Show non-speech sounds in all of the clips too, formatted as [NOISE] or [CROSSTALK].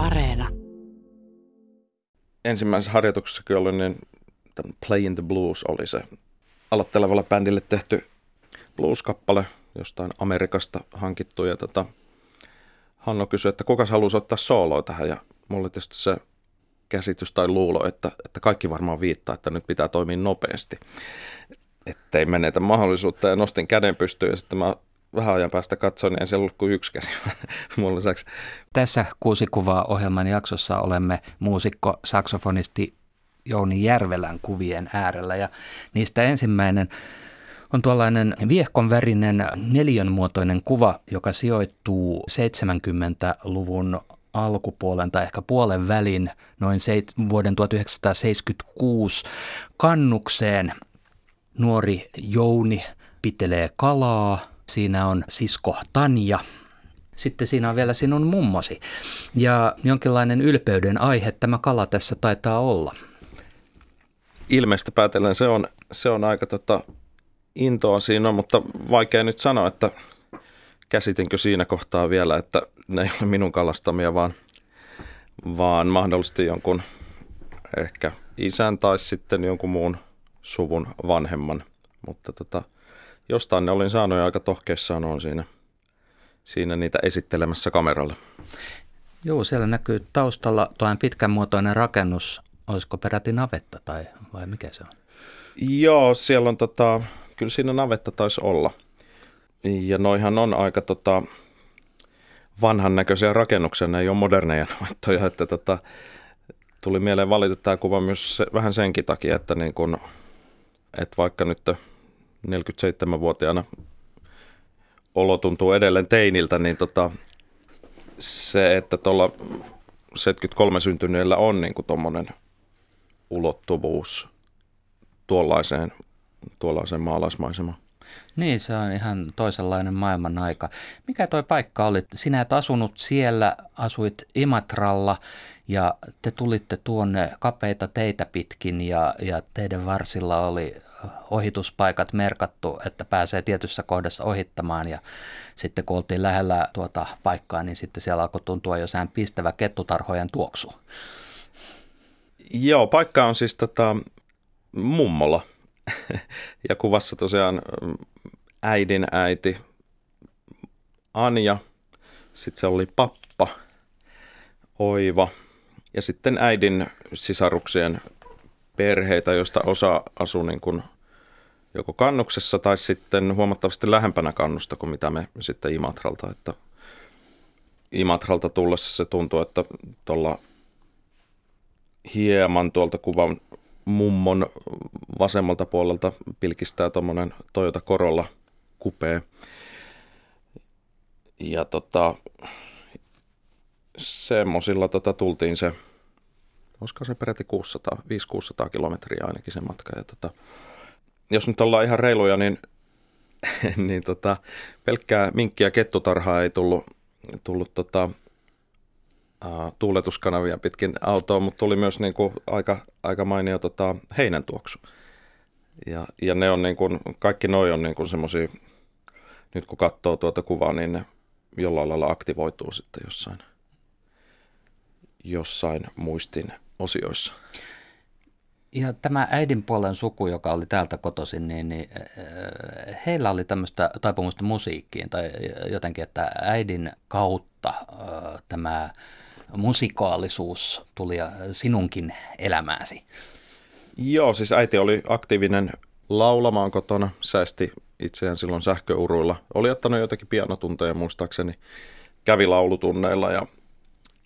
Areena. Ensimmäisessä harjoituksessa oli niin Play in the Blues oli se aloittelevalle bändille tehty blues-kappale jostain Amerikasta hankittu. Ja tota, Hanno kysyi, että kuka haluaisi ottaa sooloa tähän ja mulle tietysti se käsitys tai luulo, että, että kaikki varmaan viittaa, että nyt pitää toimia nopeasti, ettei menetä mahdollisuutta ja nostin käden pystyyn ja sitten mä vähän ajan päästä katsoin, niin ei siellä ollut kuin yksi käsi [LAUGHS] mun lisäksi. Tässä kuusi kuvaa ohjelman jaksossa olemme muusikko, saksofonisti Jouni Järvelän kuvien äärellä ja niistä ensimmäinen on tuollainen viehkon värinen neljönmuotoinen kuva, joka sijoittuu 70-luvun alkupuolen tai ehkä puolen välin noin seit, vuoden 1976 kannukseen. Nuori Jouni pitelee kalaa. Siinä on sisko Tanja. Sitten siinä on vielä sinun mummosi. Ja jonkinlainen ylpeyden aihe tämä kala tässä taitaa olla. Ilmeistä päätellen se on, se on aika tota, intoa siinä, mutta vaikea nyt sanoa, että käsitinkö siinä kohtaa vielä, että ne ei ole minun kalastamia, vaan, vaan mahdollisesti jonkun ehkä isän tai sitten jonkun muun suvun vanhemman. Mutta tota, jostain ne olin saanut ja aika tohkeissaan on siinä, siinä niitä esittelemässä kameralla. Joo, siellä näkyy taustalla tuo pitkänmuotoinen rakennus. Olisiko peräti navetta tai vai mikä se on? Joo, siellä on tota, kyllä siinä navetta taisi olla. Ja noihan on aika tota, vanhan näköisiä rakennuksia, ne ei ole moderneja [LAUGHS] navettoja, että tota, tuli mieleen valita tämä kuva myös se, vähän senkin takia, että, niin kun, että vaikka nyt 47-vuotiaana olo tuntuu edelleen teiniltä, niin tota, se, että tuolla 73 syntyneellä on niin tuommoinen ulottuvuus tuollaiseen tuollaiseen maalaismaisemaan. Niin, se on ihan toisenlainen maailman aika. Mikä toi paikka oli? Sinä et asunut siellä, asuit Imatralla ja te tulitte tuonne kapeita teitä pitkin ja, ja teidän varsilla oli ohituspaikat merkattu, että pääsee tietyssä kohdassa ohittamaan ja sitten kun oltiin lähellä tuota paikkaa, niin sitten siellä alkoi tuntua jossain pistävä kettutarhojen tuoksu. Joo, paikka on siis tota, mummola [LAUGHS] ja kuvassa tosiaan äidin äiti Anja, sitten se oli pappa Oiva ja sitten äidin sisaruksien perheitä, joista osa asui niin kuin joko kannuksessa tai sitten huomattavasti lähempänä kannusta kuin mitä me sitten Imatralta. Että Imatralta tullessa se tuntuu, että tuolla hieman tuolta kuvan mummon vasemmalta puolelta pilkistää tuommoinen Toyota Corolla kupee. Ja tota, semmoisilla tota, tultiin se, olisiko se peräti 600, 500-600 kilometriä ainakin se matka. Ja tota, jos nyt ollaan ihan reiluja, niin, [LAUGHS] niin tota, pelkkää minkkiä kettutarhaa ei tullut, tullut tota, uh, tuuletuskanavia pitkin autoa, mutta tuli myös niin kuin aika, aika mainio tota, heinän tuoksu. Ja, ja ne on niin kuin, kaikki noi on niin kuin semmoisia, nyt kun katsoo tuota kuvaa, niin ne jollain lailla aktivoituu sitten jossain, jossain muistin osioissa. Ja tämä äidin puolen suku, joka oli täältä kotoisin, niin, niin heillä oli tämmöistä taipumusta musiikkiin tai jotenkin, että äidin kautta tämä musikaalisuus tuli sinunkin elämääsi? Joo, siis äiti oli aktiivinen laulamaan kotona, säästi itseään silloin sähköuruilla. Oli ottanut jotakin pianotunteja muistaakseni, kävi laulutunneilla ja,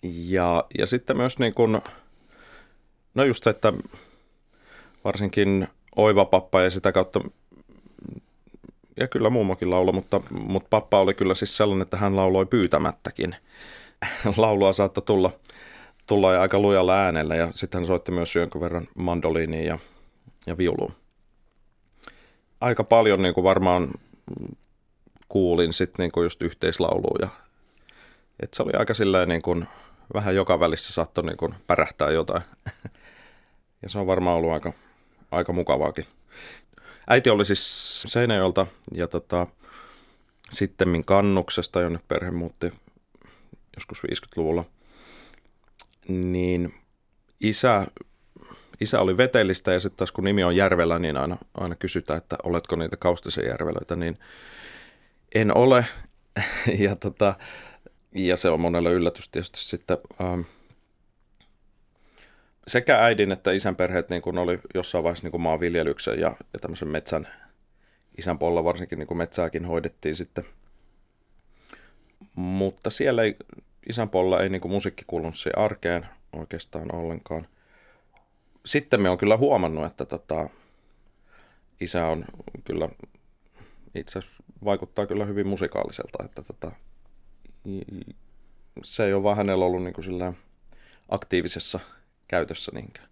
ja, ja sitten myös niin kuin, no just että varsinkin Oiva pappa ja sitä kautta ja kyllä mummokin lauloi, mutta, mutta pappa oli kyllä siis sellainen, että hän lauloi pyytämättäkin. [LAUGHS] laulua saattoi tulla, tulla ja aika lujalla äänellä ja sitten hän soitti myös jonkun verran mandoliiniin ja, ja viuluun. Aika paljon niin kuin varmaan kuulin sitten niin kuin just yhteislauluja. Et se oli aika silleen niin kuin, vähän joka välissä saattoi niin kuin pärähtää jotain. [LAUGHS] ja se on varmaan ollut aika, aika mukavaakin. Äiti oli siis Seinäjolta ja tota, sitten kannuksesta, jonne perhe muutti joskus 50-luvulla. niin isä, isä oli vetelistä ja sitten taas kun nimi on Järvelä, niin aina, aina kysytään, että oletko niitä Kaustisen järvelöitä, niin en ole. [LAUGHS] ja, tota, ja se on monelle yllätys tietysti sitten. Ähm, sekä äidin että isän perheet niin kun oli jossain vaiheessa niin kun maanviljelyksen ja, ja tämmöisen metsän, isän puolella varsinkin niin kun metsääkin hoidettiin sitten. Mutta siellä ei, isän puolella ei niin kuin musiikki kuulunut siihen arkeen oikeastaan ollenkaan. Sitten me on kyllä huomannut, että tota, isä on kyllä itse vaikuttaa kyllä hyvin musikaaliselta, että tota, se ei ole vaan hänellä ollut niin kuin aktiivisessa käytössä niinkään.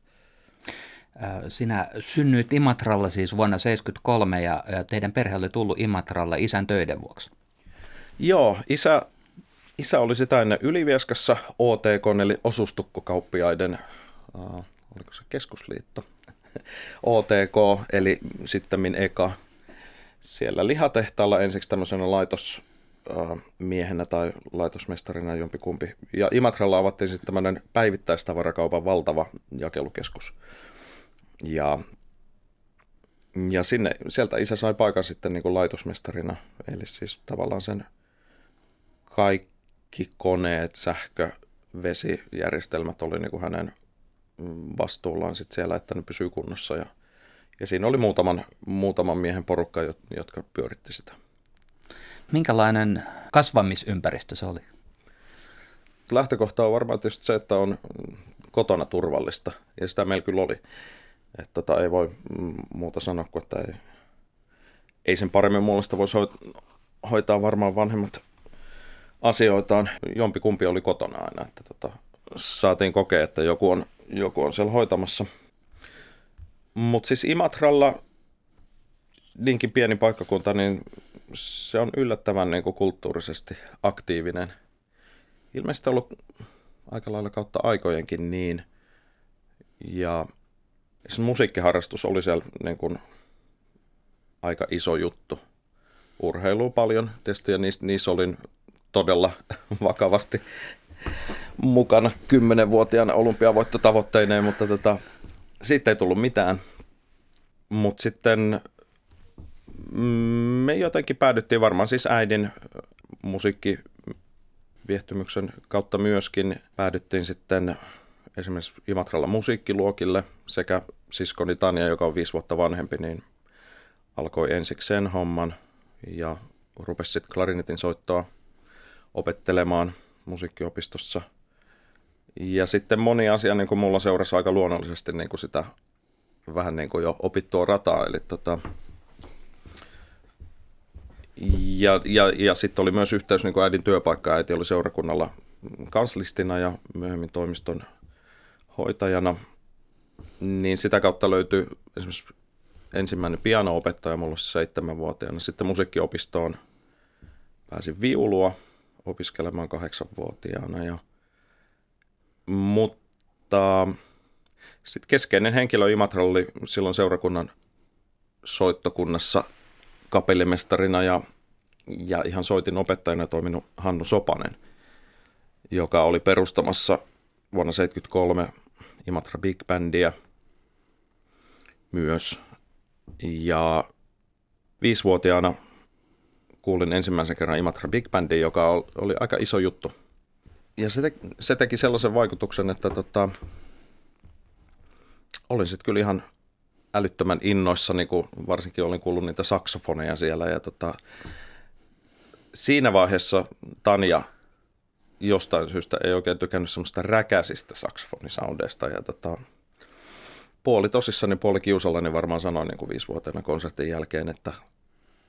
Sinä synnyit Imatralla siis vuonna 1973 ja teidän perhe oli tullut Imatralla isän töiden vuoksi. Joo, isä, isä oli sitä ennen Ylivieskassa OTK, eli osustukkokauppiaiden, uh, oliko se keskusliitto, [LAUGHS] OTK, eli sitten Eka, siellä lihatehtaalla ensiksi tämmöisenä laitos, miehenä tai laitosmestarina jompikumpi. Ja Imatralla avattiin sitten tämmöinen päivittäistavarakaupan valtava jakelukeskus. Ja, ja sinne, sieltä isä sai paikan sitten niin kuin laitosmestarina, eli siis tavallaan sen kaikki koneet, sähkö, vesijärjestelmät oli niin kuin hänen vastuullaan sitten siellä, että ne pysyy kunnossa. Ja, ja siinä oli muutaman, muutaman miehen porukka, jotka pyöritti sitä. Minkälainen kasvamisympäristö se oli? Lähtökohta on varmaan tietysti se, että on kotona turvallista, ja sitä meillä kyllä oli. Että tota, ei voi muuta sanoa kuin, että ei, ei sen paremmin muusta voisi hoitaa varmaan vanhemmat asioitaan. Jompi kumpi oli kotona aina, että tota, saatiin kokea, että joku on, joku on siellä hoitamassa. Mutta siis Imatralla, niinkin pieni paikkakunta, niin se on yllättävän niin kuin kulttuurisesti aktiivinen. Ilmeisesti ollut aika lailla kautta aikojenkin niin. Ja se musiikkiharrastus oli siellä niin kuin aika iso juttu. Urheilua paljon tietysti ja niissä, niissä olin todella [LAUGHS] vakavasti mukana kymmenenvuotiaana olympiavoittotavoitteineen, mutta tota, siitä ei tullut mitään. Mutta sitten me jotenkin päädyttiin varmaan siis äidin musiikkiviehtymyksen kautta myöskin päädyttiin sitten esimerkiksi Imatralla musiikkiluokille sekä siskoni Tania, joka on viisi vuotta vanhempi, niin alkoi ensiksi sen homman ja rupesi sitten klarinetin soittoa opettelemaan musiikkiopistossa. Ja sitten moni asia niin kuin mulla seurasi aika luonnollisesti niin kuin sitä vähän niin kuin jo opittua rataa, eli tota, ja, ja, ja sitten oli myös yhteys niin kuin äidin työpaikka. Äiti oli seurakunnalla kanslistina ja myöhemmin toimiston hoitajana. Niin sitä kautta löytyi esimerkiksi ensimmäinen piano-opettaja mulla seitsemänvuotiaana. Sitten musiikkiopistoon pääsin viulua opiskelemaan kahdeksanvuotiaana. Ja, mutta sitten keskeinen henkilö Imatra oli silloin seurakunnan soittokunnassa kapellimestarina ja, ja ihan soitin opettajana toiminut Hannu Sopanen, joka oli perustamassa vuonna 1973 Imatra Big Bandia myös. Ja viisivuotiaana kuulin ensimmäisen kerran Imatra Big Bandin, joka oli aika iso juttu. Ja se, te, se teki sellaisen vaikutuksen, että tota, olin sitten kyllä ihan älyttömän innoissa, niin kuin varsinkin olin kuullut niitä saksofoneja siellä. Ja tota, siinä vaiheessa Tanja jostain syystä ei oikein tykännyt semmoista räkäisistä saksofonisoundeista. Ja tota, puoli tosissani, puoli kiusallani varmaan sanoin niin kuin viisivuotiaana konsertin jälkeen, että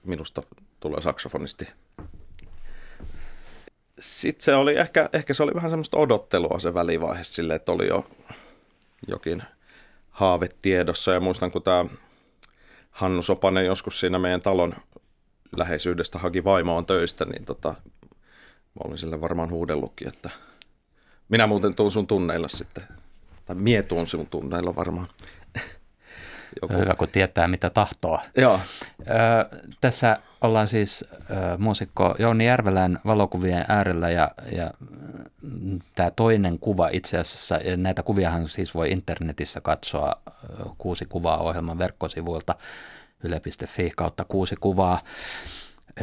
minusta tulee saksofonisti. Sitten se oli ehkä, ehkä se oli vähän semmoista odottelua se välivaihe sille, että oli jo jokin – haave tiedossa. Ja muistan, kun tämä Hannu Sopanen joskus siinä meidän talon läheisyydestä haki vaimoon töistä, niin tota, mä olin sille varmaan huudellutkin, että minä muuten tuun sun tunneilla sitten. Tai mie tuun sun tunneilla varmaan. Joku. Hyvä, kun tietää mitä tahtoo. Joo. Ö, tässä ollaan siis ö, muusikko Jouni Järvelän valokuvien äärellä ja, ja mm, tämä toinen kuva itse asiassa, näitä kuviahan siis voi internetissä katsoa kuusi kuvaa ohjelman verkkosivuilta yle.fi kautta kuusi kuvaa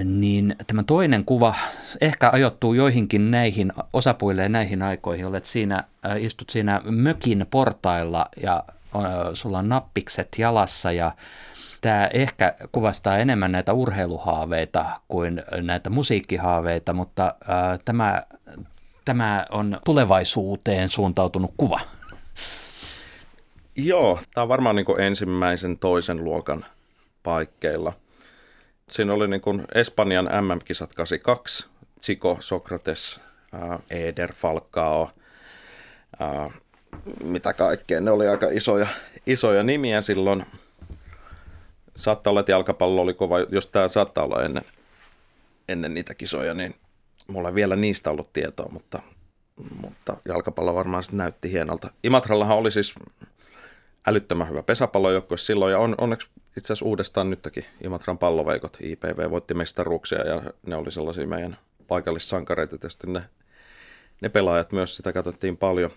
niin tämä toinen kuva ehkä ajoittuu joihinkin näihin osapuille näihin aikoihin. Olet siinä, istut siinä mökin portailla ja sulla on nappikset jalassa ja tämä ehkä kuvastaa enemmän näitä urheiluhaaveita kuin näitä musiikkihaaveita, mutta äh, tämä, tämä on tulevaisuuteen suuntautunut kuva. Joo, tämä on varmaan niin ensimmäisen toisen luokan paikkeilla – siinä oli niin Espanjan MM-kisat 82, Chico, Sokrates, äh, Eder, Falcao, äh, mitä kaikkea. Ne oli aika isoja, isoja nimiä silloin. Saattaa olla, että jalkapallo oli kova, jos tämä saattaa olla ennen, ennen niitä kisoja, niin mulla ei vielä niistä ollut tietoa, mutta, mutta jalkapallo varmaan näytti hienolta. Imatrallahan oli siis älyttömän hyvä pesäpallojoukkue silloin ja on, onneksi itse asiassa uudestaan nytkin Imatran palloveikot IPV voitti mestaruuksia ja ne oli sellaisia meidän paikallissankareita. Ne, ne pelaajat myös sitä katsottiin paljon.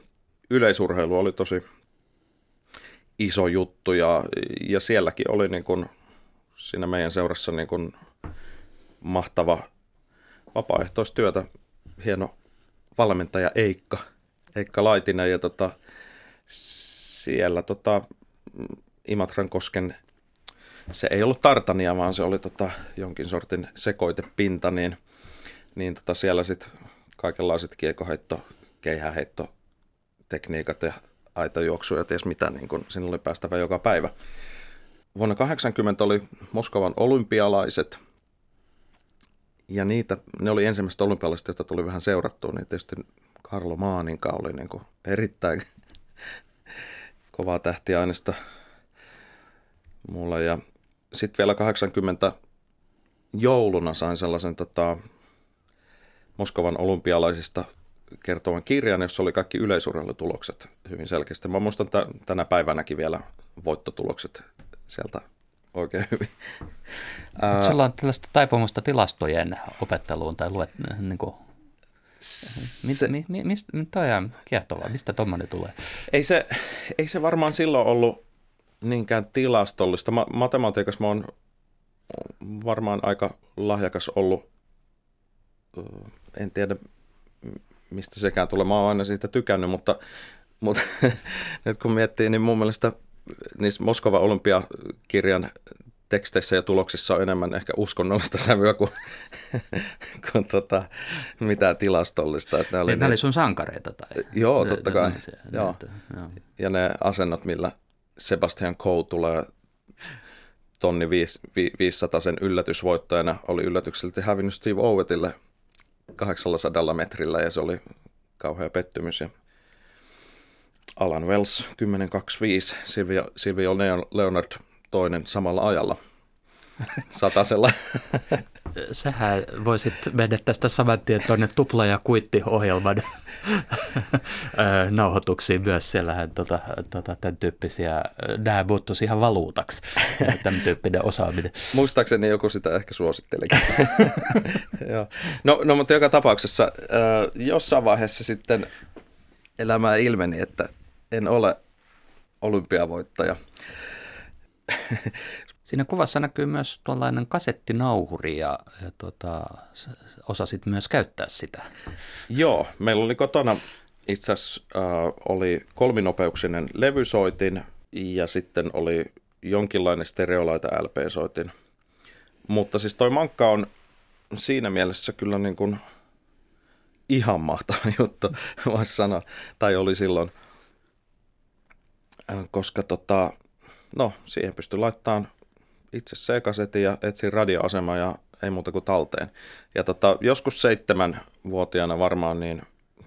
Yleisurheilu oli tosi iso juttu ja, ja sielläkin oli niin kuin, siinä meidän seurassa niin kuin mahtava vapaaehtoistyötä. Hieno valmentaja Eikka, Eikka Laitinen ja tota, siellä tota, Imatran kosken se ei ollut tartania, vaan se oli tota, jonkin sortin sekoitepinta, niin, niin tota siellä sitten kaikenlaiset kiekoheitto, keihäheitto, tekniikat ja aitajuoksu ja ties mitä, niin kun sinne oli päästävä joka päivä. Vuonna 80 oli Moskovan olympialaiset, ja niitä, ne oli ensimmäiset olympialaiset, joita tuli vähän seurattua, niin tietysti Karlo Maaninka oli niin kuin erittäin [LAUGHS] kovaa tähtiaineesta mulla. Ja sitten vielä 80 jouluna sain sellaisen tota, Moskovan olympialaisista kertovan kirjan, jossa oli kaikki yleisurheilutulokset hyvin selkeästi. Mä muistan t- tänä päivänäkin vielä voittotulokset sieltä oikein hyvin. Sulla on tällaista taipumusta tilastojen opetteluun tai luet, niin kuin, se, mi, mi, mistä, toi on kiehtovaa, mistä tuommoinen tulee? Ei se, ei se varmaan silloin ollut niinkään tilastollista. Ma- matematiikassa mä oon varmaan aika lahjakas ollut. En tiedä, mistä sekään tulee. Mä oon aina siitä tykännyt, mutta, mutta [LAUGHS] nyt kun miettii, niin mun mielestä niissä Moskova olympiakirjan teksteissä ja tuloksissa on enemmän ehkä uskonnollista sävyä kuin, [LAUGHS] kuin tota, mitään tilastollista. Että ne oli, ne, ne oli sun sankareita? Tai? Joo, totta kai. Ne, ne, joo. joo. Ja ne asennot, millä Sebastian Coe tulee tonni 500 sen yllätysvoittajana, oli yllätyksellisesti hävinnyt Steve Owetille 800 metrillä ja se oli kauhea pettymys. Ja Alan Wells 10.25, Silvia, Silvia Leonard toinen samalla ajalla – [LAUGHS] satasella. [LAUGHS] Sähän voisit mennä tästä saman tien tuonne tupla- ja kuitti-ohjelman [LAUGHS] nauhoituksiin myös. Siellähän tota, tota, tämän tyyppisiä, nämä muuttuisi ihan valuutaksi, tämän tyyppinen osaaminen. Muistaakseni joku sitä ehkä suositteli. no, no, mutta joka tapauksessa jossain vaiheessa sitten elämää ilmeni, että en ole olympiavoittaja. Siinä kuvassa näkyy myös tuollainen kasettinauhuri ja, ja tuota, osasit myös käyttää sitä. Joo, meillä oli kotona itse asiassa äh, oli kolminopeuksinen levysoitin ja sitten oli jonkinlainen stereolaita LP-soitin. Mutta siis toi mankka on siinä mielessä kyllä niin kuin ihan mahtava [LAUGHS] juttu, voisi sanoa, tai oli silloin, äh, koska tota, no, siihen pystyi laittamaan itse sekasetin ja etsin radioasema ja ei muuta kuin talteen. Ja tota, joskus seitsemän vuotiaana varmaan niin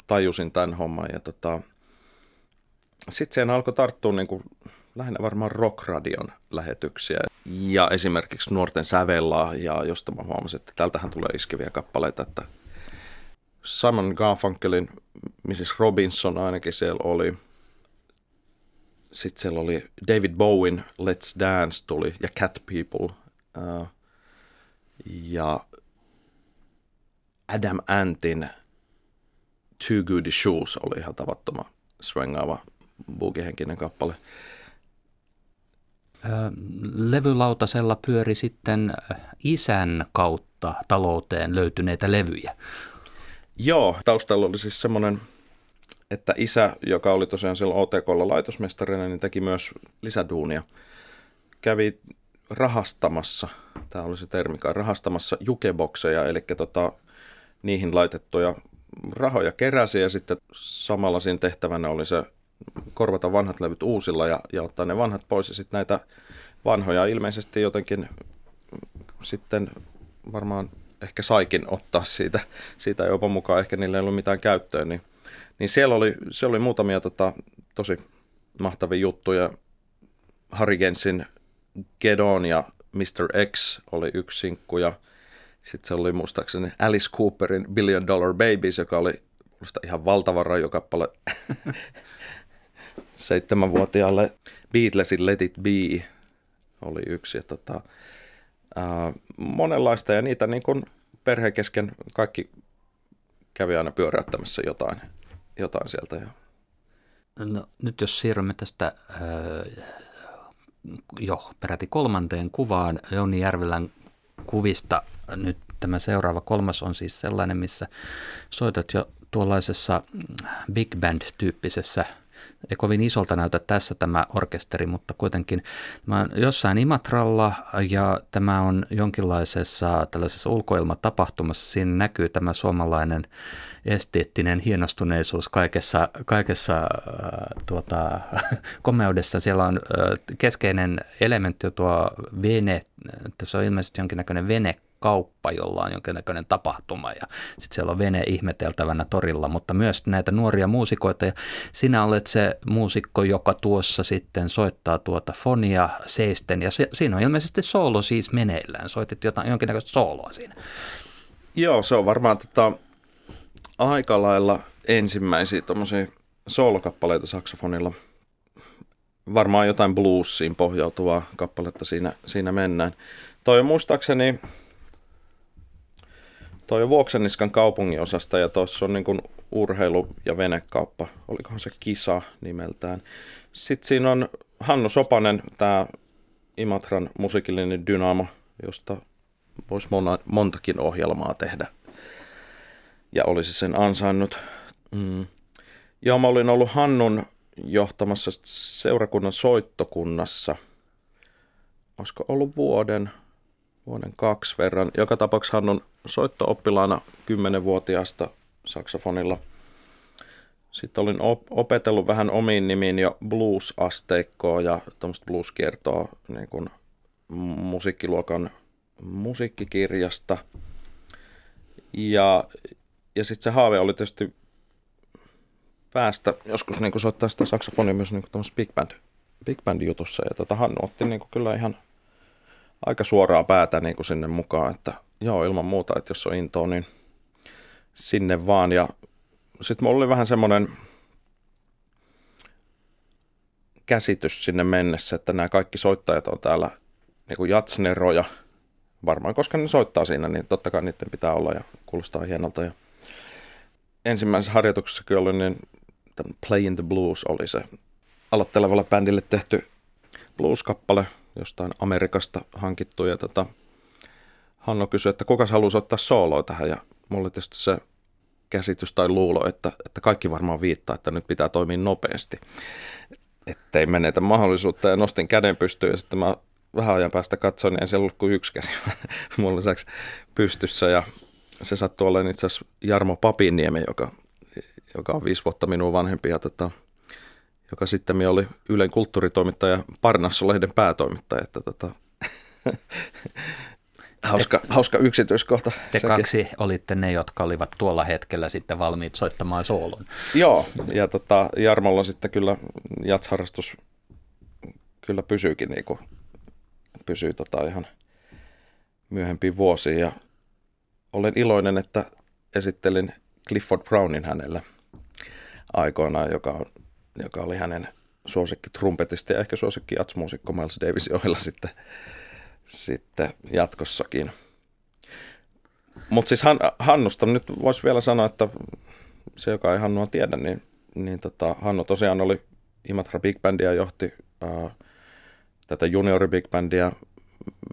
tajusin tämän homman ja tota, sitten siihen alkoi tarttua niin kuin, lähinnä varmaan rockradion lähetyksiä ja esimerkiksi nuorten sävellaa ja josta mä huomasin, että tältähän tulee iskeviä kappaleita, että Simon Garfunkelin Mrs. Robinson ainakin siellä oli. Sitten siellä oli David Bowen, Let's Dance tuli ja Cat People. Uh, ja Adam Antin Too Good Shoes oli ihan tavattoman swengaava boogie-henkinen kappale. Levylautasella pyöri sitten isän kautta talouteen löytyneitä levyjä. Joo, taustalla oli siis semmoinen, että isä, joka oli tosiaan silloin OTKlla laitosmestarina, niin teki myös lisäduunia. Kävi rahastamassa, tämä oli se termi rahastamassa jukebokseja, eli tota, niihin laitettuja rahoja keräsi ja sitten samalla siinä tehtävänä oli se korvata vanhat levyt uusilla ja, ja ottaa ne vanhat pois ja sitten näitä vanhoja ilmeisesti jotenkin sitten varmaan ehkä saikin ottaa siitä, siitä jopa mukaan, ehkä niillä ei ollut mitään käyttöä, niin, niin siellä oli, siellä oli muutamia tota, tosi mahtavia juttuja. Harry Gensin Gedon ja Mr. X oli yksi sinkku ja sitten se oli muistaakseni Alice Cooperin Billion Dollar Babies, joka oli musta ihan valtava rajokappale [LAUGHS] seitsemänvuotiaalle Beatlesin Let It Be oli yksi. Ja tota, ää, monenlaista ja niitä niin kuin perheen kesken kaikki kävi aina pyöräyttämässä jotain, jotain sieltä. Ja... No, nyt jos siirrymme tästä äh, jo peräti kolmanteen kuvaan Jouni Järvelän kuvista nyt tämä seuraava kolmas on siis sellainen, missä soitat jo tuollaisessa big band-tyyppisessä ei kovin isolta näytä tässä tämä orkesteri, mutta kuitenkin tämä on jossain Imatralla ja tämä on jonkinlaisessa tällaisessa ulkoilmatapahtumassa. Siinä näkyy tämä suomalainen esteettinen hienostuneisuus kaikessa, kaikessa äh, tuota, [LAUGHS] komeudessa. Siellä on äh, keskeinen elementti tuo vene, tässä on ilmeisesti jonkinnäköinen vene kauppa, jolla on jonkinnäköinen tapahtuma ja sitten siellä on vene ihmeteltävänä torilla, mutta myös näitä nuoria muusikoita ja sinä olet se muusikko, joka tuossa sitten soittaa tuota fonia seisten ja se, siinä on ilmeisesti soolo siis meneillään, soitit jotain, jonkinnäköistä sooloa siinä. Joo, se on varmaan tota, aika lailla ensimmäisiä tuommoisia soolokappaleita saksofonilla. Varmaan jotain bluesiin pohjautuvaa kappaletta siinä, siinä mennään. Toi on muistaakseni Toi on Vuokseniskan kaupunginosasta ja tuossa on niin kuin urheilu- ja venekauppa. Olikohan se kisa nimeltään. Sitten siinä on Hannu Sopanen, tämä Imatran musiikillinen dynamo, josta voisi mona, montakin ohjelmaa tehdä. Ja olisi sen ansainnut. Mm. Joo, mä olin ollut Hannun johtamassa seurakunnan soittokunnassa. Olisiko ollut vuoden, vuoden kaksi verran. Joka tapauksessa Hannun soitto-oppilaana 10-vuotiaasta saksofonilla. Sitten olin op- opetellut vähän omiin nimiin jo blues-asteikkoa ja tuommoista blues-kiertoa niin kuin musiikkiluokan musiikkikirjasta. Ja, ja sitten se haave oli tietysti päästä joskus niin soittaa sitä saksofonia myös niin big band, big band jutussa. Ja tota, Hannu otti niin kyllä ihan aika suoraa päätä niin kuin sinne mukaan, että joo, ilman muuta, että jos on intoa, niin sinne vaan. Ja sitten mulla oli vähän semmoinen käsitys sinne mennessä, että nämä kaikki soittajat on täällä niin kuin jatsneroja. Varmaan koska ne soittaa siinä, niin totta kai niiden pitää olla ja kuulostaa hienolta. Ja ensimmäisessä harjoituksessa oli niin Play in the Blues oli se aloittelevalle bändille tehty blues-kappale jostain Amerikasta hankittu. Ja tota, Hanno kysyi, että kuka haluaisi ottaa sooloa tähän ja mulla oli tietysti se käsitys tai luulo, että, että kaikki varmaan viittaa, että nyt pitää toimia nopeasti, ettei menetä mahdollisuutta ja nostin käden pystyyn ja sitten mä vähän ajan päästä katsoin, niin ei siellä ollut kuin yksi käsi [LAUGHS] mulla lisäksi pystyssä ja se sattui olemaan itse asiassa Jarmo Papiniemi, joka, joka on viisi vuotta minun vanhempi ja tota, joka sitten oli Ylen kulttuuritoimittaja Parnassu-lehden päätoimittaja, että tota, [LAUGHS] Hauska, te, hauska yksityiskohta. Te sekin. kaksi olitte ne, jotka olivat tuolla hetkellä sitten valmiit soittamaan soolon. Joo, ja tota, Jarmolla sitten kyllä jatsharrastus kyllä pysyykin niin kuin, pysyy tota ihan myöhempiin vuosiin. Ja olen iloinen, että esittelin Clifford Brownin hänelle aikoinaan, joka, on, joka oli hänen suosikki trumpetisti ja ehkä suosikki jatsmuusikko Miles Davisin ohella sitten, sitten jatkossakin. Mutta siis Han, Hannusta nyt voisi vielä sanoa, että se, joka ei Hannua tiedä, niin, niin tota, Hannu tosiaan oli Imatra Big Bandia johti ää, tätä juniori Big Bandia,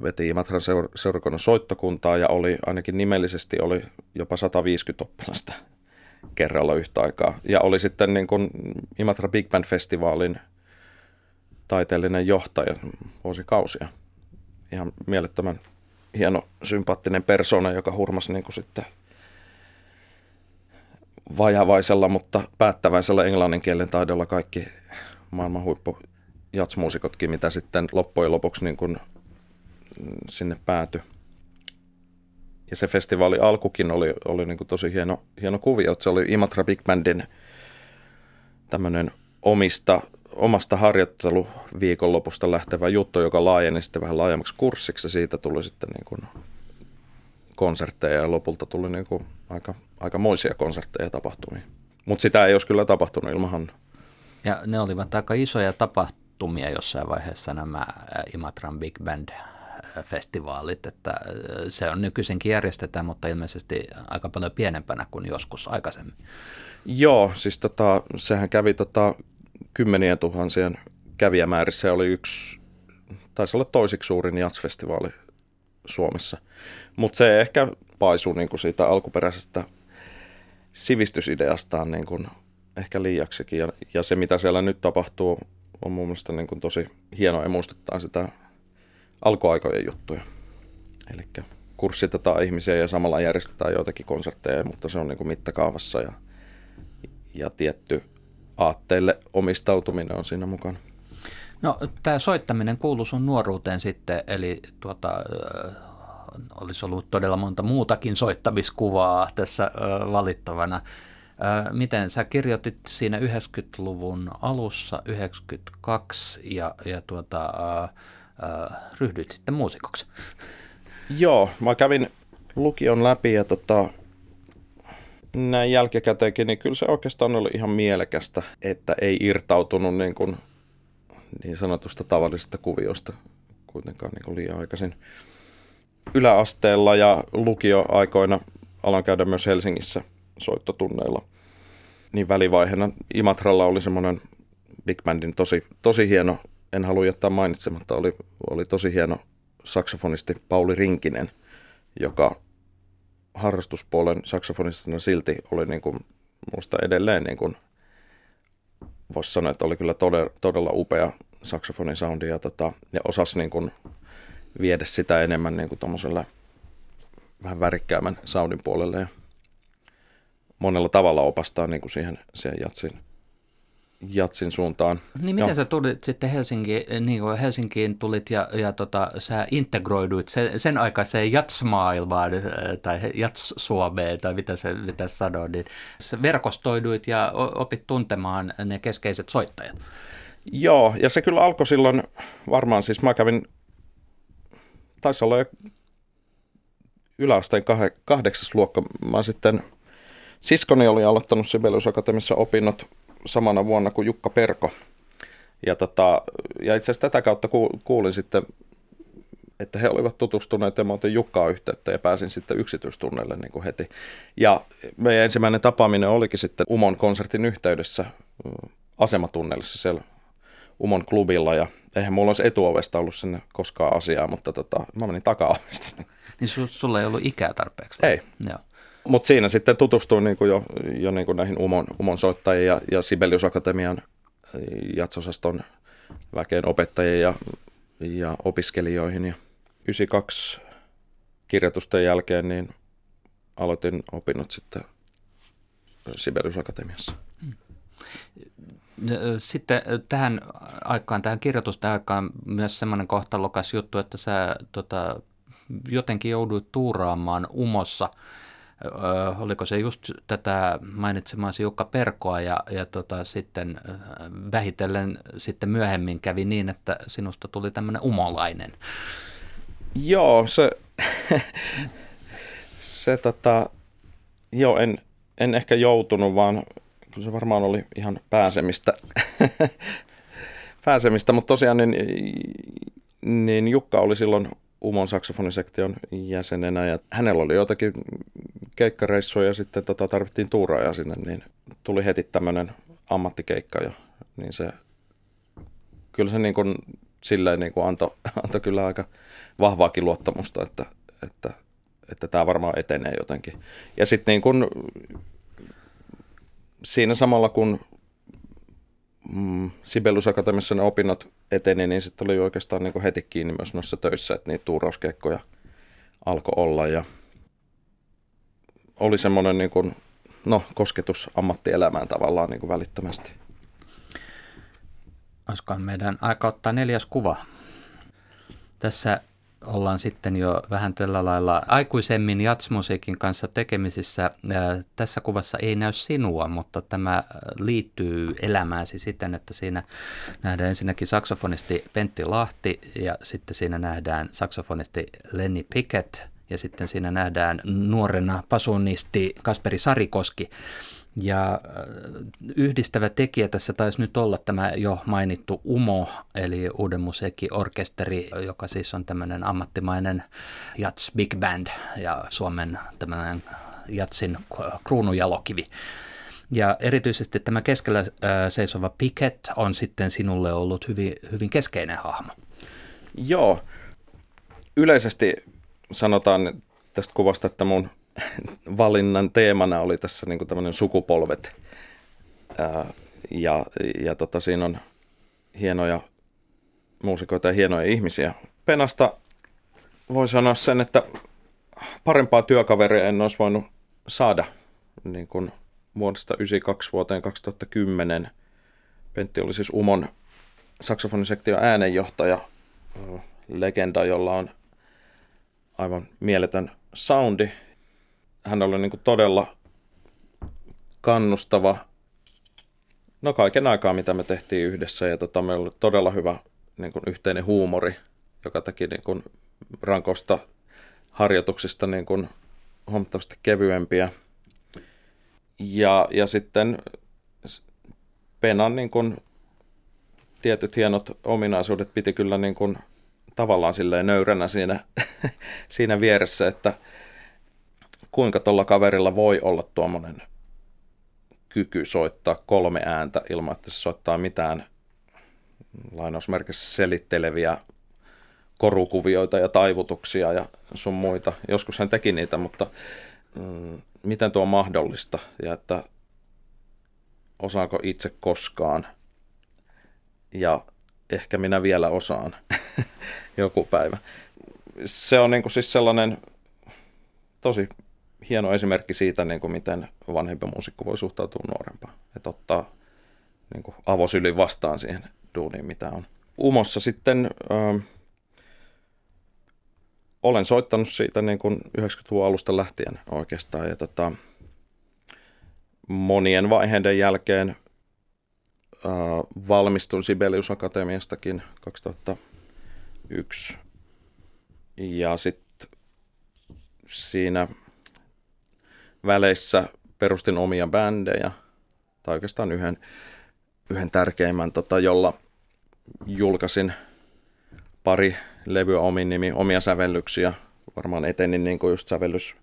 veti Imatran seur- seurakunnan soittokuntaa ja oli ainakin nimellisesti oli jopa 150 oppilasta kerralla yhtä aikaa. Ja oli sitten niin kuin Imatra Big Band Festivaalin taiteellinen johtaja vuosikausia. Ihan mielettömän hieno, sympaattinen persona, joka hurmasi niin kuin sitten vajavaisella, mutta päättäväisellä englannin kielen taidolla kaikki maailman huippu jatsmuusikotkin, mitä sitten loppujen lopuksi niin kuin sinne päätyi. Ja se festivaali alkukin oli, oli niin kuin tosi hieno, hieno kuvio, että se oli Imatra Big Bandin tämmöinen omista, omasta harjoitteluviikonlopusta lähtevä juttu, joka laajeni sitten vähän laajemmaksi kurssiksi ja siitä tuli sitten niin kuin konsertteja ja lopulta tuli niin kuin aika, aika moisia konsertteja ja tapahtumia. Mutta sitä ei olisi kyllä tapahtunut ilman Hannu. Ja ne olivat aika isoja tapahtumia jossain vaiheessa nämä Imatran Big Band festivaalit, että se on nykyisenkin järjestetään, mutta ilmeisesti aika paljon pienempänä kuin joskus aikaisemmin. Joo, siis tota, sehän kävi tota, kymmenien tuhansien kävijämäärissä oli yksi, taisi olla toisiksi suurin jazzfestivaali Suomessa. Mutta se ehkä paisui niin kuin siitä alkuperäisestä sivistysideastaan niin kuin ehkä liiaksikin. Ja, ja se, mitä siellä nyt tapahtuu, on mun mielestä niin kuin tosi hienoa ja muistuttaa sitä alkuaikojen juttuja. Eli kurssitetaan ihmisiä ja samalla järjestetään joitakin konsertteja, mutta se on niin kuin mittakaavassa ja, ja tietty aatteille omistautuminen on siinä mukana. No tämä soittaminen kuuluu sun nuoruuteen sitten, eli tuota, olisi ollut todella monta muutakin soittamiskuvaa tässä valittavana. Miten sä kirjoitit siinä 90-luvun alussa, 92 ja, ja tuota, ryhdyit sitten muusikoksi? Joo, mä kävin lukion läpi ja tota, näin jälkikäteenkin, niin kyllä se oikeastaan oli ihan mielekästä, että ei irtautunut niin, kuin, niin sanotusta tavallisesta kuviosta kuitenkaan niin kuin liian aikaisin yläasteella ja lukioaikoina alan käydä myös Helsingissä soittotunneilla. Niin välivaiheena Imatralla oli semmoinen Big Bandin tosi, tosi hieno, en halua jättää mainitsematta, oli, oli tosi hieno saksofonisti Pauli Rinkinen, joka harrastuspuolen saksofonistina silti oli niin kuin, musta edelleen niin kuin, voisi sanoa, että oli kyllä todella, todella upea saksofonin soundi ja, tota, ja osasi niin kuin viedä sitä enemmän niin kuin vähän värikkäämän soundin puolelle ja monella tavalla opastaa niin kuin siihen, siihen jatsin, jatsin suuntaan. Niin miten Joo. sä tulit sitten Helsinkiin, niin kuin Helsinkiin tulit ja, ja tota, sä integroiduit sen, sen aikaiseen jatsmaailmaan äh, tai jats-Suomeen tai mitä se mitä sanoo, niin sä verkostoiduit ja opit tuntemaan ne keskeiset soittajat. Joo, ja se kyllä alkoi silloin varmaan, siis mä kävin taisi olla jo yläasteen kah- kahdeksas luokka. Mä sitten, siskoni oli aloittanut Sibelius Akatemiassa opinnot samana vuonna kuin Jukka Perko. Ja, tota, ja itse asiassa tätä kautta kuulin sitten, että he olivat tutustuneet ja mä otin Jukkaa yhteyttä ja pääsin sitten yksityistunnelle niin kuin heti. Ja meidän ensimmäinen tapaaminen olikin sitten Umon konsertin yhteydessä asematunnelissa siellä Umon klubilla ja eihän mulla olisi etuovesta ollut sinne koskaan asiaa, mutta tota, mä menin takaovesta. Niin su, sulla ei ollut ikää tarpeeksi? Vai? Ei. Mutta siinä sitten tutustuin niin kuin jo, jo niin kuin näihin Umon, Umon soittajien ja, ja Sibelius Akatemian jatsosaston väkeen opettajien ja, ja opiskelijoihin. Ja 92 kirjoitusten jälkeen niin aloitin opinnot sitten Sibelius Akatemiassa. Hmm. Sitten tähän aikaan, tähän kirjoitusten aikaan myös semmoinen kohtalokas juttu, että sä tota, jotenkin jouduit tuuraamaan umossa. Oliko se just tätä mainitsemaasi Jukka Perkoa ja, ja tota, sitten vähitellen sitten myöhemmin kävi niin, että sinusta tuli tämmöinen umolainen. Joo, se, se tota, joo, en, en ehkä joutunut, vaan kyllä se varmaan oli ihan pääsemistä. [LAUGHS] pääsemistä, mutta tosiaan niin, niin Jukka oli silloin Umon saksofonisektion jäsenenä ja hänellä oli jotakin keikkareissuja ja sitten tota, tarvittiin tuuraaja sinne, niin tuli heti tämmöinen ammattikeikka jo, niin se kyllä se niin kuin, silleen niin kuin antoi, [LAUGHS] antoi kyllä aika vahvaakin luottamusta, että, että, että tämä varmaan etenee jotenkin. Ja sitten niin kuin, siinä samalla kun mm, Sibelius Akatemiassa ne opinnot eteni, niin sitten oli oikeastaan niin heti kiinni myös noissa töissä, että niitä tuurauskeikkoja alkoi olla ja oli semmoinen niin kuin, no, kosketus ammattielämään tavallaan niin kuin välittömästi. Olisikohan meidän aika ottaa neljäs kuva. Tässä ollaan sitten jo vähän tällä lailla aikuisemmin jatsmusiikin kanssa tekemisissä. Tässä kuvassa ei näy sinua, mutta tämä liittyy elämääsi siten, että siinä nähdään ensinnäkin saksofonisti Pentti Lahti ja sitten siinä nähdään saksofonisti Lenny Pickett ja sitten siinä nähdään nuorena pasunisti Kasperi Sarikoski. Ja äh, yhdistävä tekijä tässä taisi nyt olla tämä jo mainittu UMO, eli Uuden musiikkiorkesteri, joka siis on tämmöinen ammattimainen jats big band ja Suomen tämmöinen jatsin kruunujalokivi. Ja erityisesti tämä keskellä äh, seisova Piket on sitten sinulle ollut hyvin, hyvin keskeinen hahmo. Joo. Yleisesti sanotaan tästä kuvasta, että mun [LAUGHS] valinnan teemana oli tässä niin tämmöinen sukupolvet. Ää, ja ja tota, siinä on hienoja muusikoita ja hienoja ihmisiä. Penasta voi sanoa sen, että parempaa työkaveria en olisi voinut saada niin kuin vuodesta 1992 vuoteen 2010. Pentti oli siis Umon saksofonisektion äänenjohtaja, legenda, jolla on aivan mieletön soundi hän oli niin kuin todella kannustava, no kaiken aikaa mitä me tehtiin yhdessä ja tota, meillä oli todella hyvä niin kuin yhteinen huumori, joka teki niin kuin rankosta harjoituksista niin kuin huomattavasti kevyempiä. Ja, ja sitten Penan niin kuin tietyt hienot ominaisuudet piti kyllä niin kuin tavallaan silleen nöyränä siinä, [LAUGHS] siinä vieressä, että, kuinka tuolla kaverilla voi olla tuommoinen kyky soittaa kolme ääntä ilman, että se soittaa mitään lainausmerkissä selitteleviä korukuvioita ja taivutuksia ja sun muita. Joskus hän teki niitä, mutta mm, miten tuo on mahdollista ja että osaako itse koskaan ja ehkä minä vielä osaan [LAUGHS] joku päivä. Se on niin kuin siis sellainen tosi hieno esimerkki siitä, niin kuin miten vanhempi muusikko voi suhtautua nuorempaan. Että ottaa niin kuin avosylin vastaan siihen duuniin, mitä on. Umossa sitten ö, olen soittanut siitä niin kuin 90-luvun alusta lähtien oikeastaan. Ja tota, monien vaiheiden jälkeen ö, valmistuin Sibelius Akatemiastakin 2001. Ja sitten siinä väleissä perustin omia bändejä, tai oikeastaan yhden, yhden tärkeimmän, tota, jolla julkaisin pari levyä omin nimi, omia sävellyksiä. Varmaan etenin niin kuin just sävellys,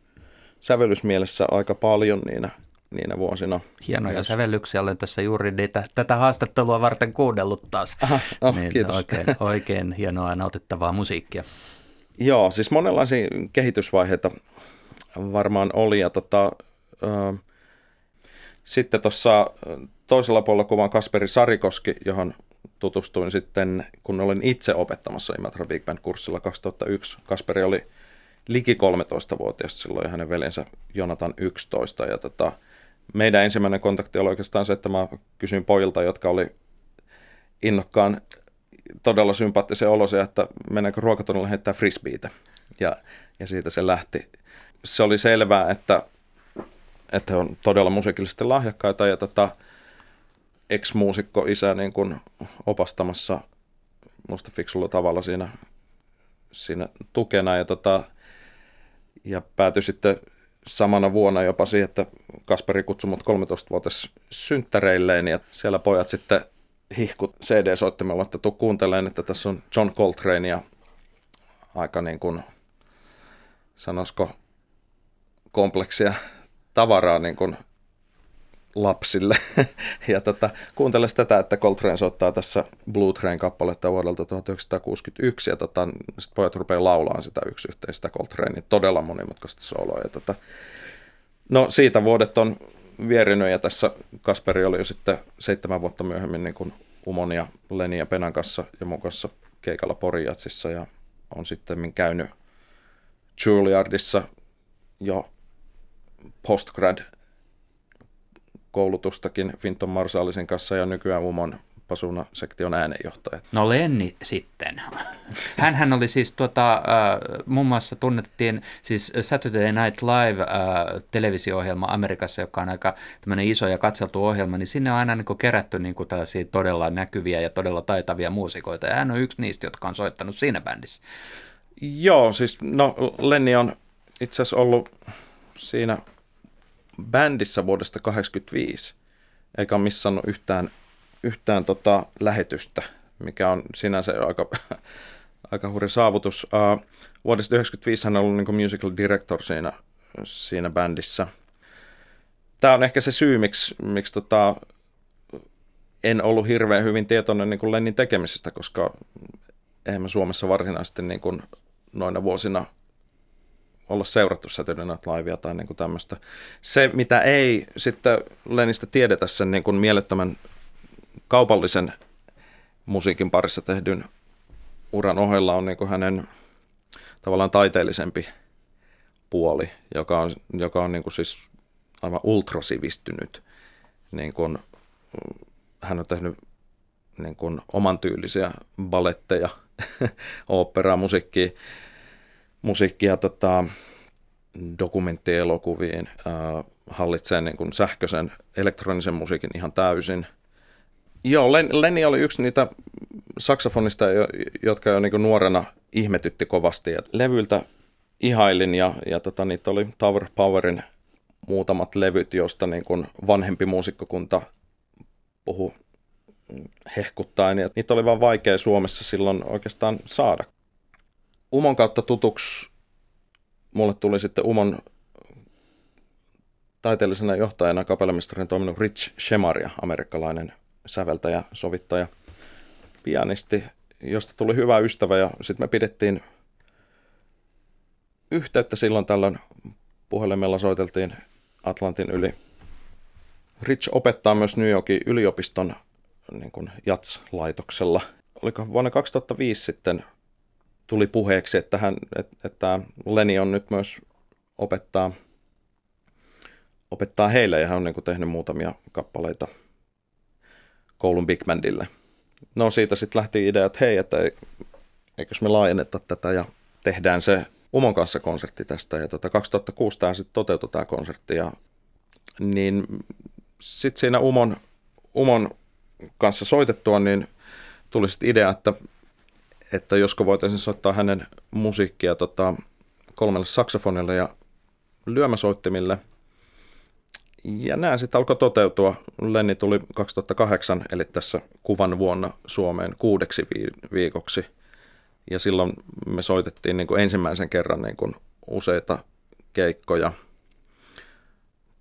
sävellysmielessä aika paljon niinä, niinä vuosina. Hienoja Myös. sävellyksiä, olen tässä juuri niitä, tätä haastattelua varten kuunnellut taas. Aha, oh, niin, kiitos. Oikein, [LAUGHS] oikein hienoa ja nautittavaa musiikkia. Joo, siis monenlaisia kehitysvaiheita varmaan oli. Ja tota, ö, sitten tuossa toisella puolella kuvan Kasperi Sarikoski, johon tutustuin sitten, kun olin itse opettamassa Imatra Big Band-kurssilla 2001. Kasperi oli liki 13-vuotias silloin ja hänen veljensä Jonatan 11. Ja tota, meidän ensimmäinen kontakti oli oikeastaan se, että mä kysyin pojilta, jotka oli innokkaan todella sympaattisen olosia, että mennäänkö ruokatunnilla heittää frisbeitä. Ja, ja siitä se lähti se oli selvää, että, että he on todella musiikillisesti lahjakkaita ja tota, ex-muusikko isä niin kuin opastamassa musta fiksulla tavalla siinä, siinä tukena ja, tota, ja päätyi sitten samana vuonna jopa siihen, että Kasperi kutsui mut 13-vuotias synttäreilleen ja siellä pojat sitten hihkut CD-soittimella, että tuu kuuntelemaan, että tässä on John Coltrane ja aika niin kuin, sanoisiko, kompleksia tavaraa niin kuin lapsille. [LAUGHS] ja tota, kuuntele tätä, että Coltrane soittaa tässä Blue Train-kappaletta vuodelta 1961, ja tota, sitten pojat rupeaa laulaan sitä yksi yhteen sitä Coltrane, todella monimutkaista soloa. Ja tota, no siitä vuodet on vierinyt, ja tässä Kasperi oli jo sitten seitsemän vuotta myöhemmin niin kuin Umon ja Leni ja Penan kanssa ja mun kanssa keikalla Porijatsissa, ja on sitten käynyt Juilliardissa jo postgrad koulutustakin Finton Marsallisen kanssa ja nykyään Umon Pasuna sektion äänenjohtaja. No Lenni sitten. Hänhän oli siis tota, äh, muun muassa tunnettiin siis Saturday Night Live äh, televisio-ohjelma Amerikassa, joka on aika tämmöinen iso ja katseltu ohjelma, niin sinne on aina niin kuin kerätty niin kuin tällaisia todella näkyviä ja todella taitavia muusikoita. Ja hän on yksi niistä, jotka on soittanut siinä bändissä. Joo, siis no Lenni on itse asiassa ollut siinä bändissä vuodesta 1985, eikä ole missannut yhtään, yhtään tota lähetystä, mikä on sinänsä aika, [LAUGHS] aika hurja saavutus. Uh, vuodesta 1995 hän on ollut niin musical director siinä, siinä bändissä. Tämä on ehkä se syy, miksi, miksi tota, en ollut hirveän hyvin tietoinen niin kuin Lennin tekemisestä, koska eihän me Suomessa varsinaisesti niin kuin noina vuosina olla seurattu Saturday Night Livea tai niin kuin tämmöistä. Se, mitä ei sitten Lenistä tiedetä sen niin kuin mielettömän kaupallisen musiikin parissa tehdyn uran ohella on niin kuin hänen tavallaan taiteellisempi puoli, joka on, joka on niin kuin siis aivan ultrasivistynyt. Niin kuin, hän on tehnyt niin kuin oman tyylisiä baletteja, [LAUGHS] oopperaa, musiikkia musiikkia tota, dokumenttielokuviin, äh, hallitsee niin kuin sähköisen elektronisen musiikin ihan täysin. Joo, Len, oli yksi niitä saksofonista, jotka jo niin kuin nuorena ihmetytti kovasti. Et levyiltä ihailin ja, ja tota, niitä oli Tower Powerin muutamat levyt, joista niin kuin vanhempi muusikkokunta puhu hehkuttaen. Ja niitä oli vaan vaikea Suomessa silloin oikeastaan saada. Umon kautta tutuksi mulle tuli sitten Umon taiteellisena johtajana kapellamestarin toiminut Rich Shemaria, amerikkalainen säveltäjä, sovittaja, pianisti, josta tuli hyvä ystävä ja sitten me pidettiin yhteyttä silloin tällöin puhelimella soiteltiin Atlantin yli. Rich opettaa myös New Yorkin yliopiston niin kuin JATS-laitoksella. Oliko vuonna 2005 sitten tuli puheeksi, että, hän, että, Leni on nyt myös opettaa, opettaa heille ja hän on niin kuin tehnyt muutamia kappaleita koulun Big Bandille. No siitä sitten lähti idea, että hei, että eikös me laajenneta tätä ja tehdään se Umon kanssa konsertti tästä. Ja tota 2006 tämä sitten toteutui tämä konsertti ja niin sitten siinä Umon, Umon kanssa soitettua, niin tuli sitten idea, että että josko voitaisiin soittaa hänen musiikkia tota, kolmelle saksofonille ja lyömäsoittimille. Ja nämä sitten alkoi toteutua. Lenni tuli 2008, eli tässä kuvan vuonna Suomeen kuudeksi viikoksi. Ja silloin me soitettiin niin kuin ensimmäisen kerran niin kuin useita keikkoja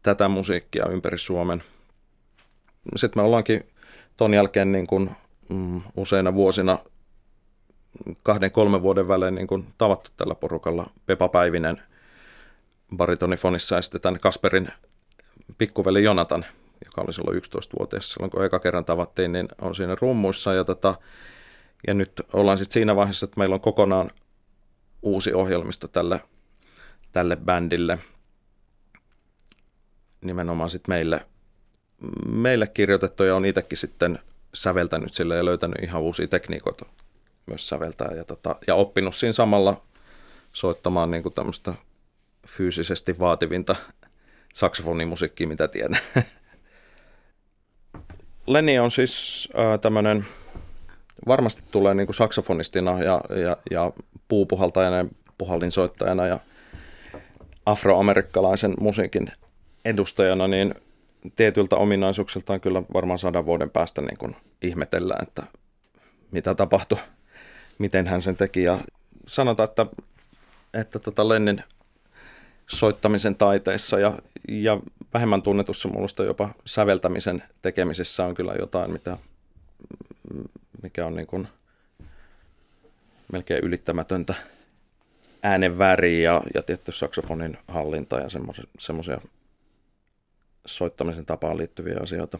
tätä musiikkia ympäri Suomen. Sitten me ollaankin ton jälkeen niin kuin, mm, useina vuosina kahden, kolmen vuoden välein niin kuin tavattu tällä porukalla. Pepa Päivinen baritonifonissa ja sitten tämän Kasperin pikkuveli Jonatan, joka oli silloin 11-vuotias silloin, kun eka kerran tavattiin, niin on siinä rummuissa. Ja, tota, ja nyt ollaan sitten siinä vaiheessa, että meillä on kokonaan uusi ohjelmisto tälle, tälle bändille. Nimenomaan sitten meille, meille kirjoitettu ja on itsekin sitten säveltänyt sille ja löytänyt ihan uusia tekniikoita myös säveltää ja, tota, ja oppinut siinä samalla soittamaan niin kuin tämmöistä fyysisesti vaativinta saksofonimusiikkia, mitä tiedän. [LAUGHS] Lenni on siis äh, tämmöinen, varmasti tulee niin kuin saksofonistina ja, ja, ja puupuhaltajana ja puhallinsoittajana ja afroamerikkalaisen musiikin edustajana, niin tietyltä ominaisuuksiltaan kyllä varmaan sadan vuoden päästä niin kuin ihmetellään, että mitä tapahtui, miten hän sen teki. Ja sanotaan, että, että tota Lennin soittamisen taiteissa ja, ja vähemmän tunnetussa muista jopa säveltämisen tekemisessä on kyllä jotain, mitä, mikä on niin kuin melkein ylittämätöntä äänen väri ja, ja tietty saksofonin hallinta ja semmoisia soittamisen tapaan liittyviä asioita.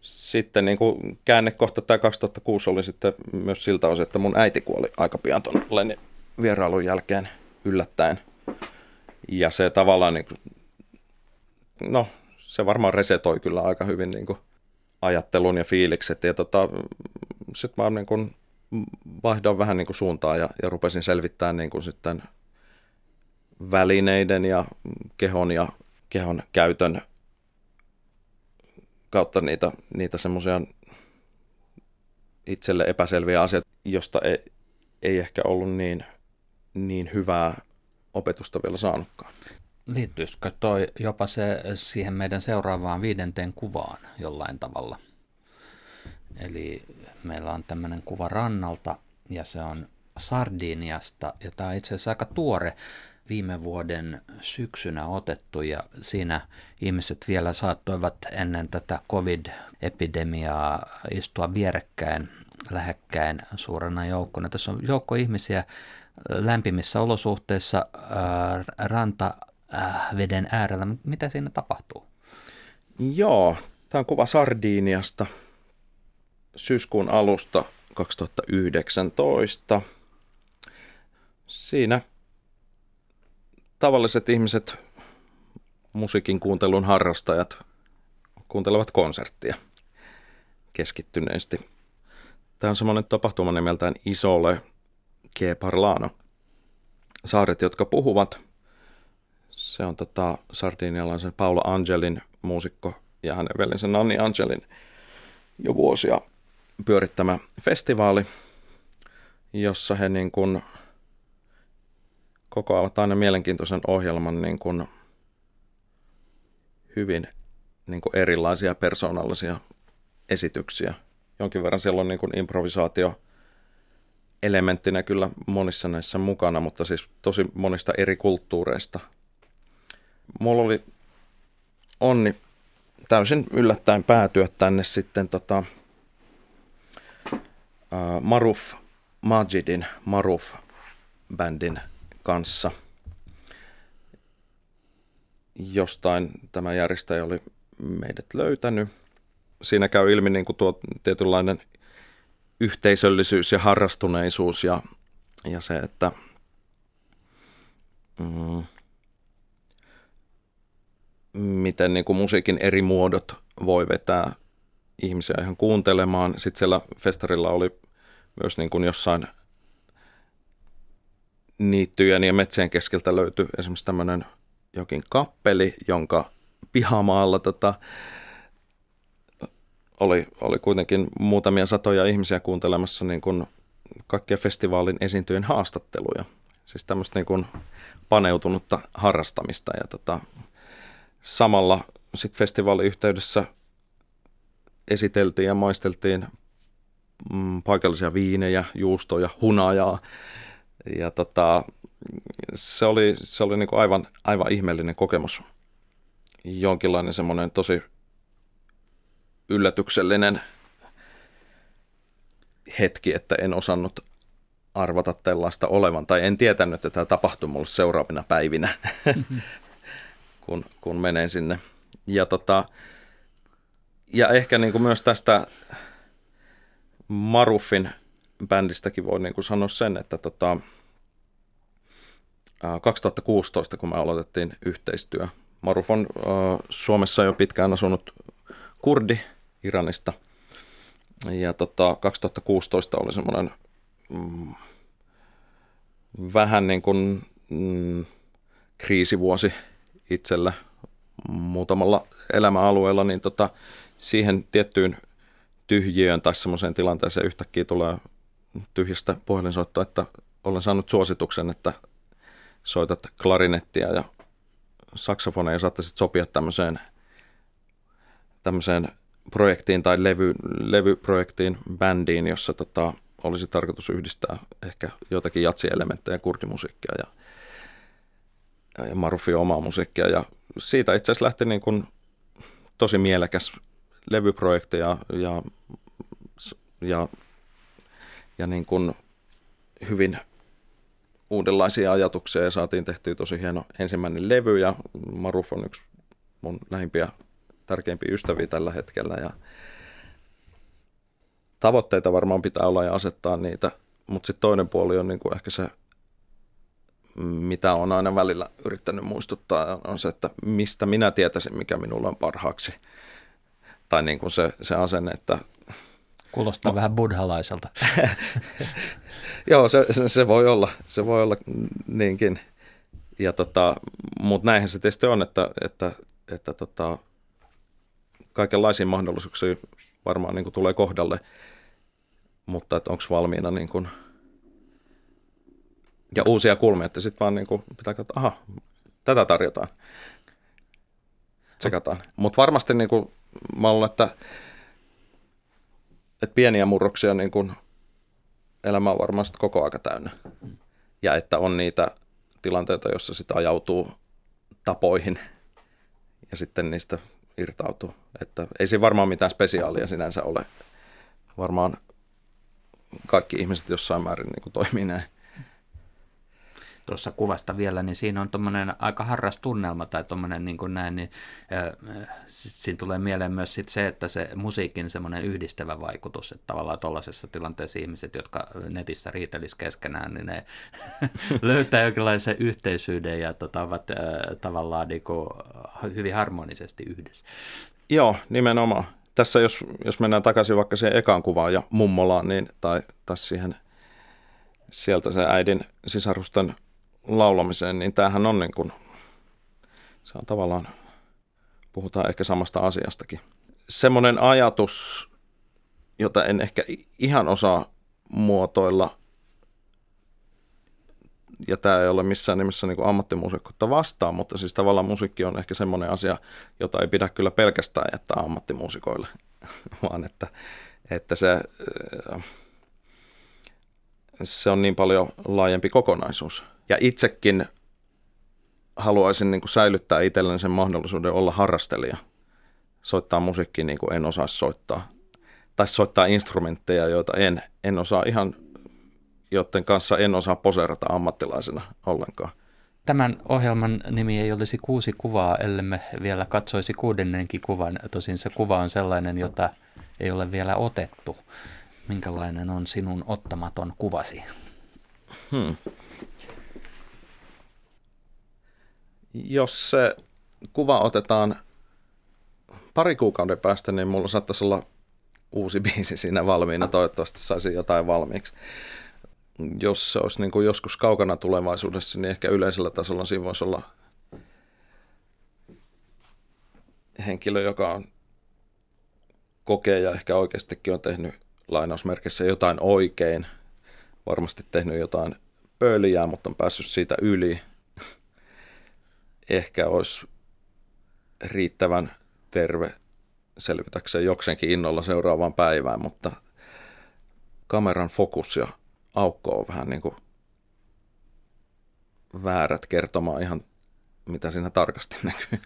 Sitten niin kuin käännekohta tämä 2006 oli sitten myös siltä osin, että mun äiti kuoli aika pian tuon Lennin vierailun jälkeen yllättäen. Ja se tavallaan, niin kuin, no se varmaan resetoi kyllä aika hyvin niin kuin ajattelun ja fiilikset. Ja tota, sitten mä niin kuin vaihdoin vähän niin kuin suuntaa ja, ja rupesin selvittämään niin kuin sitten välineiden ja kehon ja kehon käytön kautta niitä, niitä semmoisia itselle epäselviä asioita, josta ei, ei ehkä ollut niin, niin hyvää opetusta vielä saanutkaan. Liittyisikö toi jopa se siihen meidän seuraavaan viidenteen kuvaan jollain tavalla? Eli meillä on tämmöinen kuva rannalta ja se on Sardiniasta ja tämä on itse asiassa aika tuore viime vuoden syksynä otettu ja siinä ihmiset vielä saattoivat ennen tätä covid-epidemiaa istua vierekkäin, lähekkäin suurena joukkona. Tässä on joukko ihmisiä lämpimissä olosuhteissa äh, rantaveden äh, äärellä. Mitä siinä tapahtuu? Joo, tämä on kuva Sardiniasta syyskuun alusta 2019. Siinä tavalliset ihmiset, musiikin kuuntelun harrastajat, kuuntelevat konserttia keskittyneesti. Tämä on semmoinen tapahtuma nimeltään Isole Che Parlano. Saaret, jotka puhuvat. Se on tota sardinialaisen Paolo Angelin muusikko ja hänen velinsä Nanni Angelin jo vuosia pyörittämä festivaali, jossa he niin kuin kokoavat aina mielenkiintoisen ohjelman niin kuin hyvin niin kuin erilaisia persoonallisia esityksiä. Jonkin verran siellä on niin kuin improvisaatio elementtinä kyllä monissa näissä mukana, mutta siis tosi monista eri kulttuureista. Mulla oli onni täysin yllättäen päätyä tänne sitten tota, uh, Maruf Majidin Maruf-bändin kanssa. Jostain tämä järjestäjä oli meidät löytänyt. Siinä käy ilmi niin kuin tuo tietynlainen yhteisöllisyys ja harrastuneisuus ja, ja se, että mm, miten niin kuin musiikin eri muodot voi vetää ihmisiä ihan kuuntelemaan. Sitten siellä festarilla oli myös niin kuin jossain niittyjen ja metsien keskeltä löytyi esimerkiksi tämmöinen jokin kappeli, jonka pihamaalla tota, oli, oli kuitenkin muutamia satoja ihmisiä kuuntelemassa niin kuin kaikkia festivaalin esiintyjen haastatteluja. Siis tämmöistä niin kuin paneutunutta harrastamista ja tota, samalla sitten festivaalin yhteydessä esiteltiin ja maisteltiin mm, paikallisia viinejä, juustoja, hunajaa ja tota, se oli, se oli niin aivan, aivan ihmeellinen kokemus. Jonkinlainen semmoinen tosi yllätyksellinen hetki, että en osannut arvata tällaista olevan, tai en tietänyt, että tämä tapahtui mulle seuraavina päivinä, [LAUGHS] kun, kun menen sinne. Ja, tota, ja ehkä niin kuin myös tästä Maruffin bändistäkin voi niin kuin sanoa sen, että tota, 2016, kun me aloitettiin yhteistyö. Maruf on Suomessa jo pitkään asunut kurdi Iranista. Ja tota, 2016 oli semmoinen mm, vähän niin kuin mm, kriisivuosi itselle muutamalla elämäalueella, niin tota, siihen tiettyyn tyhjiöön tai semmoiseen tilanteeseen yhtäkkiä tulee tyhjästä puhelinsoittoa, että olen saanut suosituksen, että soitat klarinettia ja saksofoneja ja saattaisit sopia tämmöiseen tämmöiseen projektiin tai levy, levyprojektiin, bändiin, jossa tota, olisi tarkoitus yhdistää ehkä jotakin jatsielementtejä, kurdimusiikkia ja, ja Marufin omaa musiikkia. Ja siitä itse asiassa lähti niin kuin tosi mielekäs levyprojekti ja, ja, ja, ja niin kuin hyvin uudenlaisia ajatuksia ja saatiin tehtyä tosi hieno ensimmäinen levy ja Maruf on yksi mun lähimpiä tärkeimpiä ystäviä tällä hetkellä ja tavoitteita varmaan pitää olla ja asettaa niitä, mutta sitten toinen puoli on niin kuin ehkä se, mitä on aina välillä yrittänyt muistuttaa, on se, että mistä minä tietäisin, mikä minulla on parhaaksi. Tai niin kuin se, se asenne, että... Kuulostaa no, vähän buddhalaiselta. [LAUGHS] Joo, se, se, se, voi olla, se voi olla niinkin. Ja tota, mutta näinhän se tietysti on, että, että, että tota, kaikenlaisia mahdollisuuksia varmaan niin kuin tulee kohdalle, mutta että onko valmiina niin kuin, ja uusia kulmia, että sitten vaan niin kuin pitää katsoa, aha, tätä tarjotaan. Tsekataan. Mutta varmasti niin kuin, mä luulen, että, että pieniä murroksia niin kuin, elämä on varmasti koko aika täynnä. Ja että on niitä tilanteita, joissa sitä ajautuu tapoihin ja sitten niistä irtautuu. Että ei siinä varmaan mitään spesiaalia sinänsä ole. Varmaan kaikki ihmiset jossain määrin niin kuin toimii näin. Tuossa kuvasta vielä, niin siinä on tuommoinen aika harras tunnelma tai tuommoinen niin kuin näin, niin siinä tulee mieleen myös sit se, että se musiikin semmoinen yhdistävä vaikutus, että tavallaan tuollaisessa tilanteessa ihmiset, jotka netissä riitelis keskenään, niin ne [LAUGHS] löytää jonkinlaisen yhteisyyden ja tota, ovat äh, tavallaan niin kuin hyvin harmonisesti yhdessä. Joo, nimenomaan tässä jos, jos mennään takaisin vaikka siihen ekaan kuvaan ja mummolaan, niin, tai, tai siihen sieltä se äidin sisarusten laulamiseen, niin tämähän on niin kuin, se on tavallaan, puhutaan ehkä samasta asiastakin. Semmoinen ajatus, jota en ehkä ihan osaa muotoilla, ja tämä ei ole missään nimessä niin ammattimuusikkoutta vastaan, mutta siis tavallaan musiikki on ehkä semmoinen asia, jota ei pidä kyllä pelkästään jättää ammattimuusikoille, [LAUGHS] vaan että, että se, äh, se on niin paljon laajempi kokonaisuus. Ja itsekin haluaisin niin kuin säilyttää itselleni sen mahdollisuuden olla harrastelija. Soittaa musiikkia niin kuin en osaa soittaa. Tai soittaa instrumentteja, joita en, en osaa ihan joiden kanssa en osaa poseerata ammattilaisena ollenkaan. Tämän ohjelman nimi ei olisi kuusi kuvaa, ellemme vielä katsoisi kuudennenkin kuvan. Tosin se kuva on sellainen, jota ei ole vielä otettu. Minkälainen on sinun ottamaton kuvasi? Hmm. Jos se kuva otetaan pari kuukauden päästä, niin mulla saattaisi olla uusi [LAUGHS] biisi siinä valmiina. Toivottavasti saisin jotain valmiiksi jos se olisi niin kuin joskus kaukana tulevaisuudessa, niin ehkä yleisellä tasolla siinä voisi olla henkilö, joka on kokee ja ehkä oikeastikin on tehnyt lainausmerkissä jotain oikein, varmasti tehnyt jotain pöliä, mutta on päässyt siitä yli. Ehkä olisi riittävän terve selvitäkseen jokseenkin innolla seuraavaan päivään, mutta kameran fokus ja aukko on vähän niin kuin väärät kertomaan ihan mitä siinä tarkasti näkyy.